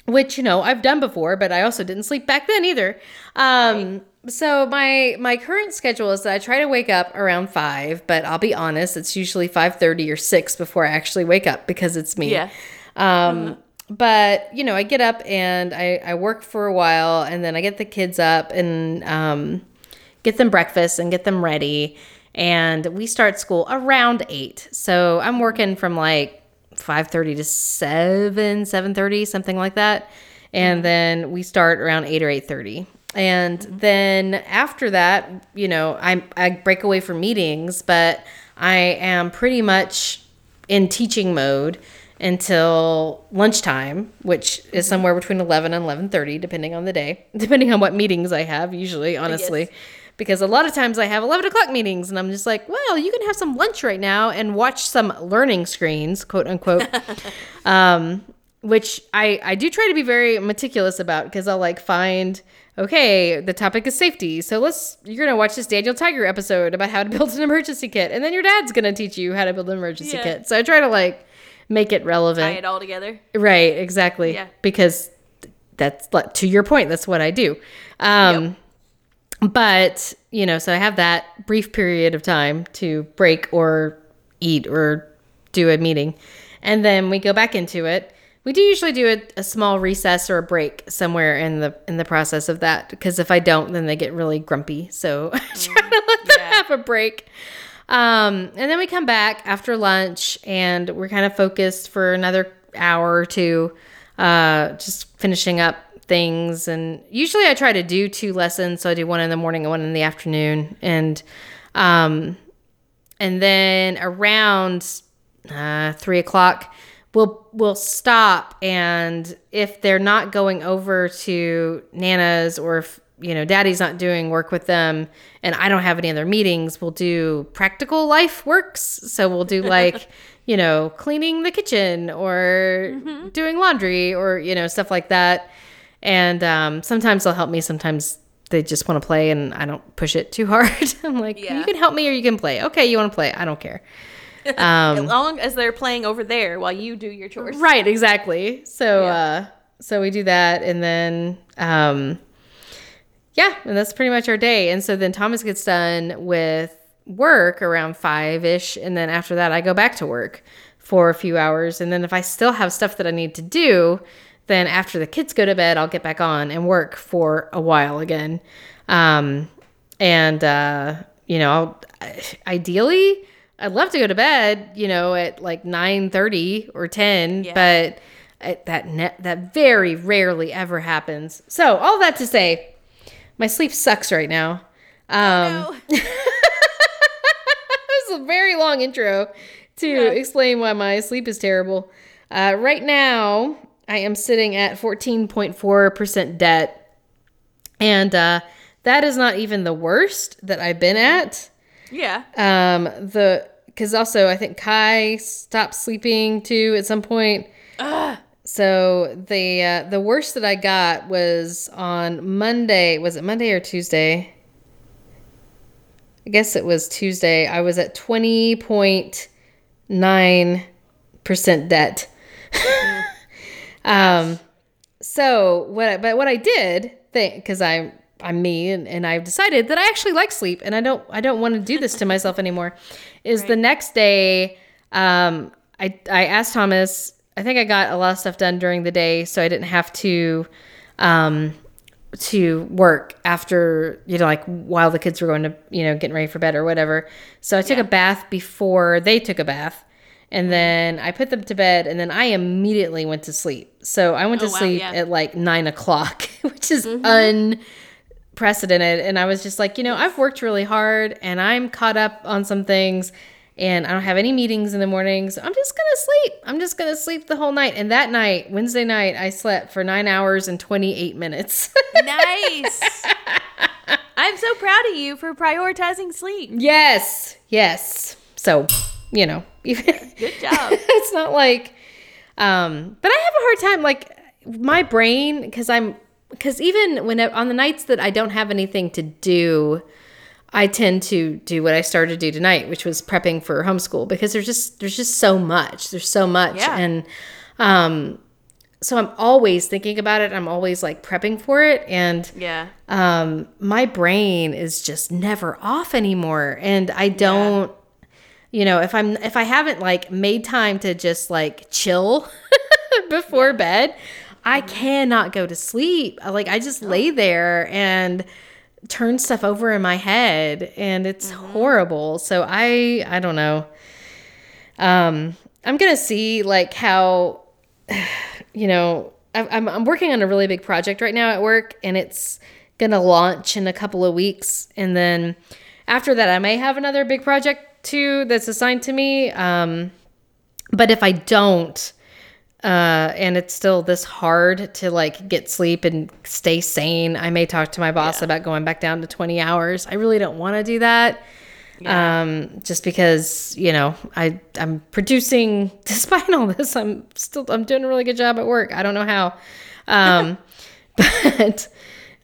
which, you know, I've done before, but I also didn't sleep back then either. Um, so my my current schedule is that I try to wake up around five, but I'll be honest, it's usually five thirty or six before I actually wake up because it's me. Yeah. Um, but you know, I get up and I, I work for a while and then I get the kids up and um, get them breakfast and get them ready. And we start school around eight. So I'm working from like 5.30 to 7, 7.30, something like that. And mm-hmm. then we start around 8 or 8.30. And mm-hmm. then after that, you know, I, I break away from meetings, but I am pretty much in teaching mode until lunchtime, which is mm-hmm. somewhere between 11 and 11:30 depending on the day, [LAUGHS] depending on what meetings I have usually, honestly. Because a lot of times I have 11 o'clock meetings and I'm just like, well, you can have some lunch right now and watch some learning screens, quote unquote. [LAUGHS] um, which I, I do try to be very meticulous about because I'll like find, okay, the topic is safety. So let's, you're going to watch this Daniel Tiger episode about how to build an emergency kit. And then your dad's going to teach you how to build an emergency Yeah. kit. So I try to like make it relevant. Tie it all together. Right, exactly. Yeah. Because that's like, to your point, that's what I do. Um, But, you know, so I have that brief period of time to break or eat or do a meeting. And then we go back into it. We do usually do a, a small recess or a break somewhere in the in the process of that because if I don't, then they get really grumpy. So [LAUGHS] I try to let them yeah. have a break. Um, and then we come back after lunch and we're kind of focused for another hour or two, uh, just finishing up things. And usually I try to do two lessons. So I do one in the morning and one in the afternoon. And, um, and then around uh, three o'clock, we'll we'll stop. And if they're not going over to Nana's, or if you know Daddy's not doing work with them, and I don't have any other meetings, we'll do practical life works. So we'll do like [LAUGHS] you know cleaning the kitchen or doing laundry or you know stuff like that. And um, sometimes they'll help me. Sometimes they just want to play, and I don't push it too [LAUGHS] hard. I'm like, Yeah. you can help me or you can play. Okay, you want to play? I don't care. [LAUGHS] as long as they're playing over there while you do your chores. Right, exactly. So Yeah. uh so we do that and then um yeah, and that's pretty much our day. And so then Thomas gets done with work around 5ish and then after that I go back to work for a few hours and then if I still have stuff that I need to do, then after the kids go to bed, I'll get back on and work for a while again. Um and uh you know, I'll, ideally I'd love to go to bed, you know, at like 9:30 or 10, Yeah. but it, that ne- that very rarely ever happens. So, all that to say, my sleep sucks right now. Um No. [LAUGHS] that was a very long intro to explain why my sleep is terrible. Uh, right now, I am sitting at 14.4% debt. And uh, that is not even the worst that I've been at. Yeah. Um, the because also I think Kai stopped sleeping too at some point. So the uh, the worst that I got was on Monday. Was it Monday or Tuesday? I guess it was Tuesday, I was at 20.9% debt. Um, so what, I, but what I did think, cause I'm I'm me and, and I've decided that I actually like sleep and I don't, I don't want to do this to myself anymore is the next day, um, I, I asked Thomas, I think I got a lot of stuff done during the day, so I didn't have to, um, to work after you know like while the kids were going to you know getting ready for bed or whatever. So i took a bath before they took a bath and then i put them to bed and then i immediately went to sleep so i went to oh, wow, sleep yeah. at like nine o'clock [LAUGHS] which is mm-hmm. unprecedented and i was just like you know i've worked really hard and i'm caught up on some things and I don't have any meetings in the morning. So I'm just gonna sleep. I'm just gonna sleep the whole night. And that night, Wednesday night, I slept for nine hours and 28 minutes. Nice. [LAUGHS] I'm so proud of you for prioritizing sleep. yes, yes. So, you know, [LAUGHS] even Good job. it's not like, um, but I have a hard time, like my brain, because I'm, because even when on the nights that I don't have anything to do, I tend to do what I started to do tonight, which was prepping for homeschool because there's just there's just so much. There's so much. Yeah. And um so I'm always thinking about it. I'm always like prepping for it and Yeah. um my brain is just never off anymore and I don't you know, if I'm if I haven't like made time to just like chill [LAUGHS] before bed, I mm-hmm. cannot go to sleep. Uh, like I just lay there and turn stuff over in my head and it's mm-hmm. horrible. So I I don't know. Um I'm going to see like how [SIGHS] you know, I- I'm I'm working on a really big project right now at work and it's going to launch in a couple of weeks and then after that I may have another big project too that's assigned to me. Um but if I don't, uh, and it's still this hard to like get sleep and stay sane, I may talk to my boss about going back down to 20 hours. I really don't want to do that. Um, just because, you know, I, I'm producing, [LAUGHS] despite all this, I'm still, I'm doing a really good job at work. I don't know how. Um, [LAUGHS] but,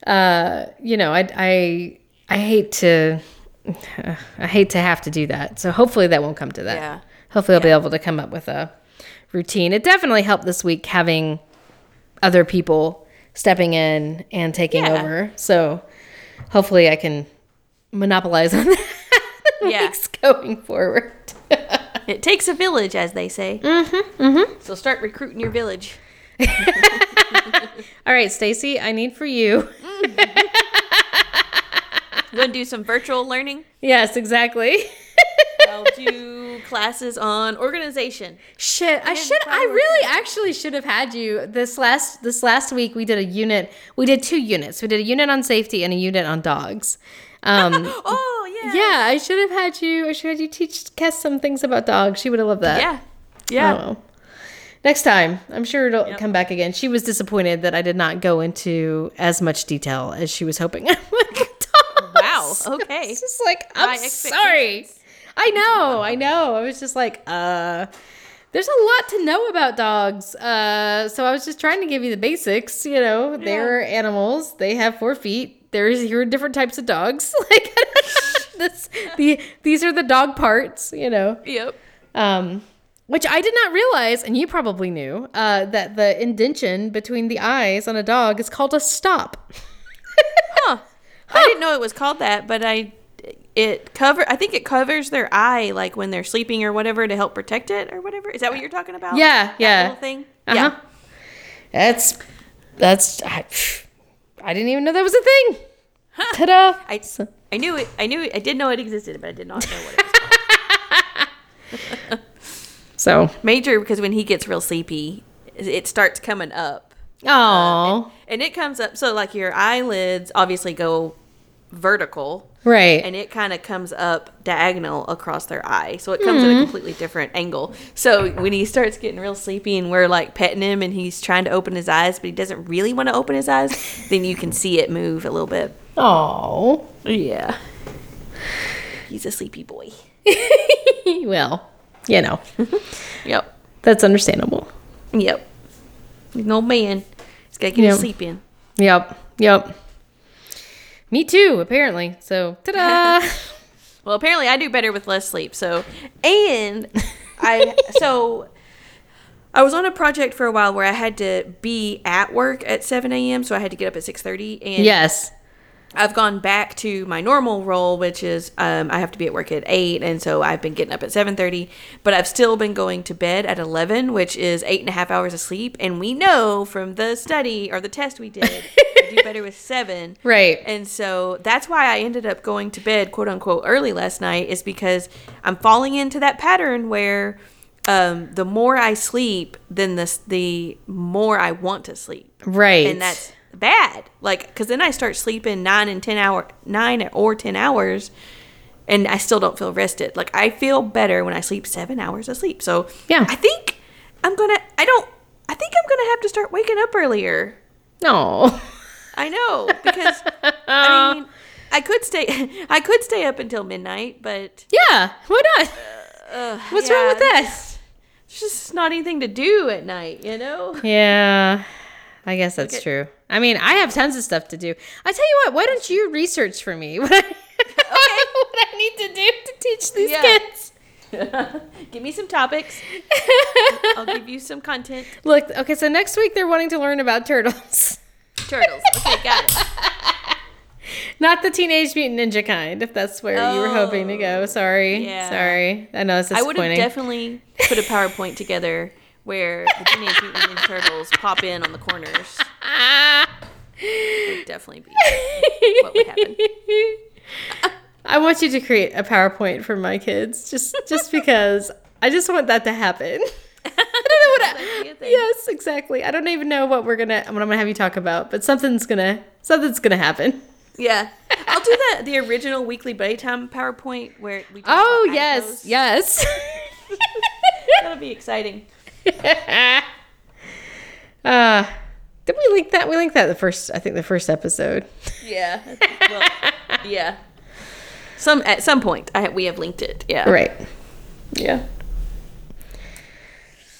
uh, you know, I, I, I hate to, [SIGHS] I hate to have to do that. So hopefully that won't come to that. Yeah. Hopefully I'll be able to come up with a routine. It definitely helped this week having other people stepping in and taking Yeah. over. So hopefully I can monopolize on [LAUGHS] that Yeah. weeks going forward. [LAUGHS] It takes a village, as they say. Mm-hmm. Mm-hmm. So start recruiting your village. [LAUGHS] All right, Stacy, I need for you. To do some virtual learning? Yes, exactly. [LAUGHS] I'll do classes on organization. Shit, I should. I really actually should have had you this last this last week. We did a unit. We did two units. We did a unit on safety and a unit on dogs. Um, [LAUGHS] Oh yeah. yeah, I should have had you. I should have had you teach Kess some things about dogs. She would have loved that. Yeah. Yeah. Oh. Next time, I'm sure it'll come back again. She was disappointed that I did not go into as much detail as she was hoping [LAUGHS] I would. Wow. Okay. It's [LAUGHS] just like I'm sorry. I know, I know. I was just like, uh, there's a lot to know about dogs. Uh, so I was just trying to give you the basics. You know, they're animals. They have four feet. There's here are different types of dogs. [LAUGHS] Like [LAUGHS] this, the these are the dog parts. You know, Yep. um, which I did not realize, and you probably knew, uh, that the indention between the eyes on a dog is called a stop. Huh. I didn't know it was called that, but I it cover I think it covers their eye like when they're sleeping or whatever to help protect it or whatever. Is that what you're talking about? Yeah, That yeah. little thing. Uh-huh. Yeah. That's that's I, I didn't even know that was a thing. Ta-da! I I knew it. I knew it. I did know it existed, but I did not know what it was. [LAUGHS] So, Major because when he gets real sleepy, it starts coming up. Oh, And it comes up so like your eyelids obviously go vertical right. and it kind of comes up diagonal across their eye. So it comes at a mm-hmm. completely different angle. So when he starts getting real sleepy and we're like petting him and he's trying to open his eyes, but he doesn't really want to open his eyes, then you can see it move a little bit. Oh, Yeah. He's a sleepy boy. [LAUGHS] [LAUGHS] well, you know, Yep. that's understandable. Yep. He's an old man. He's got to get Yep. his sleep in. Yep, yep. Me too, apparently. So, ta-da! [LAUGHS] [LAUGHS] Well, apparently I do better with less sleep. So, and I [LAUGHS] so I was on a project for a while where I had to be at work at 7 a.m. So I had to get up at 6:30. And Yes. I've gone back to my normal role, which is um, I have to be at work at eight, and so I've been getting up at seven thirty. But I've still been going to bed at eleven, which is eight and a half hours of sleep. And we know from the study or the test we did, [LAUGHS] I do better with seven. Right. And so that's why I ended up going to bed, quote unquote, early last night, is because I'm falling into that pattern where um, the more I sleep, then the the more I want to sleep Right. and that's bad like because then i start sleeping nine and ten hour nine or ten hours and i still don't feel rested like i feel better when i sleep seven hours of sleep so Yeah. i think i'm gonna i don't i think i'm gonna have to start waking up earlier no. i know because i mean i could stay [LAUGHS] i could stay up until midnight but Yeah. Why not? uh, What's wrong with yeah, that? there's just not anything to do at night you know Yeah. I guess that's true. I mean, I have tons of stuff to do. I tell you what, why don't you research for me [LAUGHS] what I, [LAUGHS] what I need to do to teach these Yeah. kids? [LAUGHS] give me some topics i'll give you some content Look, okay, so next week they're wanting to learn about turtles. turtles okay got it Not the Teenage Mutant Ninja kind, if that's where you were hoping to go. Oh, Sorry. Yeah. Sorry. I know it's disappointing. I would have definitely put a PowerPoint together where the Teenage Mutant Ninja Turtles pop in on the corners. Would definitely be what would happen. I want you to create a PowerPoint for my kids, just just because I just want that to happen. I don't know what. That'd be a I, yes, exactly. I don't even know what we're gonna what I'm gonna have you talk about, but something's gonna something's gonna happen. Yeah, I'll do the the original weekly bedtime PowerPoint where we. Oh yes, yes. [LAUGHS] that'll be exciting. uh, [LAUGHS] did we link that? We linked that the first. I think the first episode. Yeah, well, yeah. Some at some point, I we have linked it. Yeah, Right. Yeah.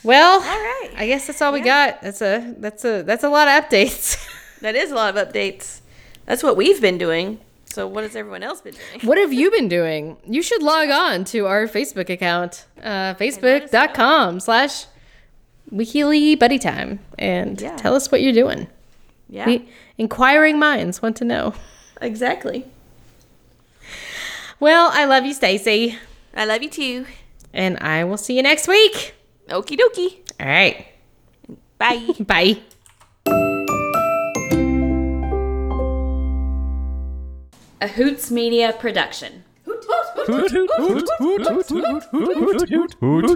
Well, All right. I guess that's all we got. That's a that's a that's a lot of updates. [LAUGHS] That is a lot of updates. That's what we've been doing. So what has everyone else been doing? What have you been doing? You should log on to our Facebook account, uh, facebook.com slash Wikili Buddy Time, and Yeah. tell us what you're doing. Yeah, We, inquiring minds want to know. exactly. Well, I love you, Stacy, I love you too. and I will see you next week. Okie dokie. All right. Bye. Bye. A Hoots Media production. Hoot, hoot, hoot, hoot, hoot, hoot, hoot, hoot, hoot, hoot, hoot.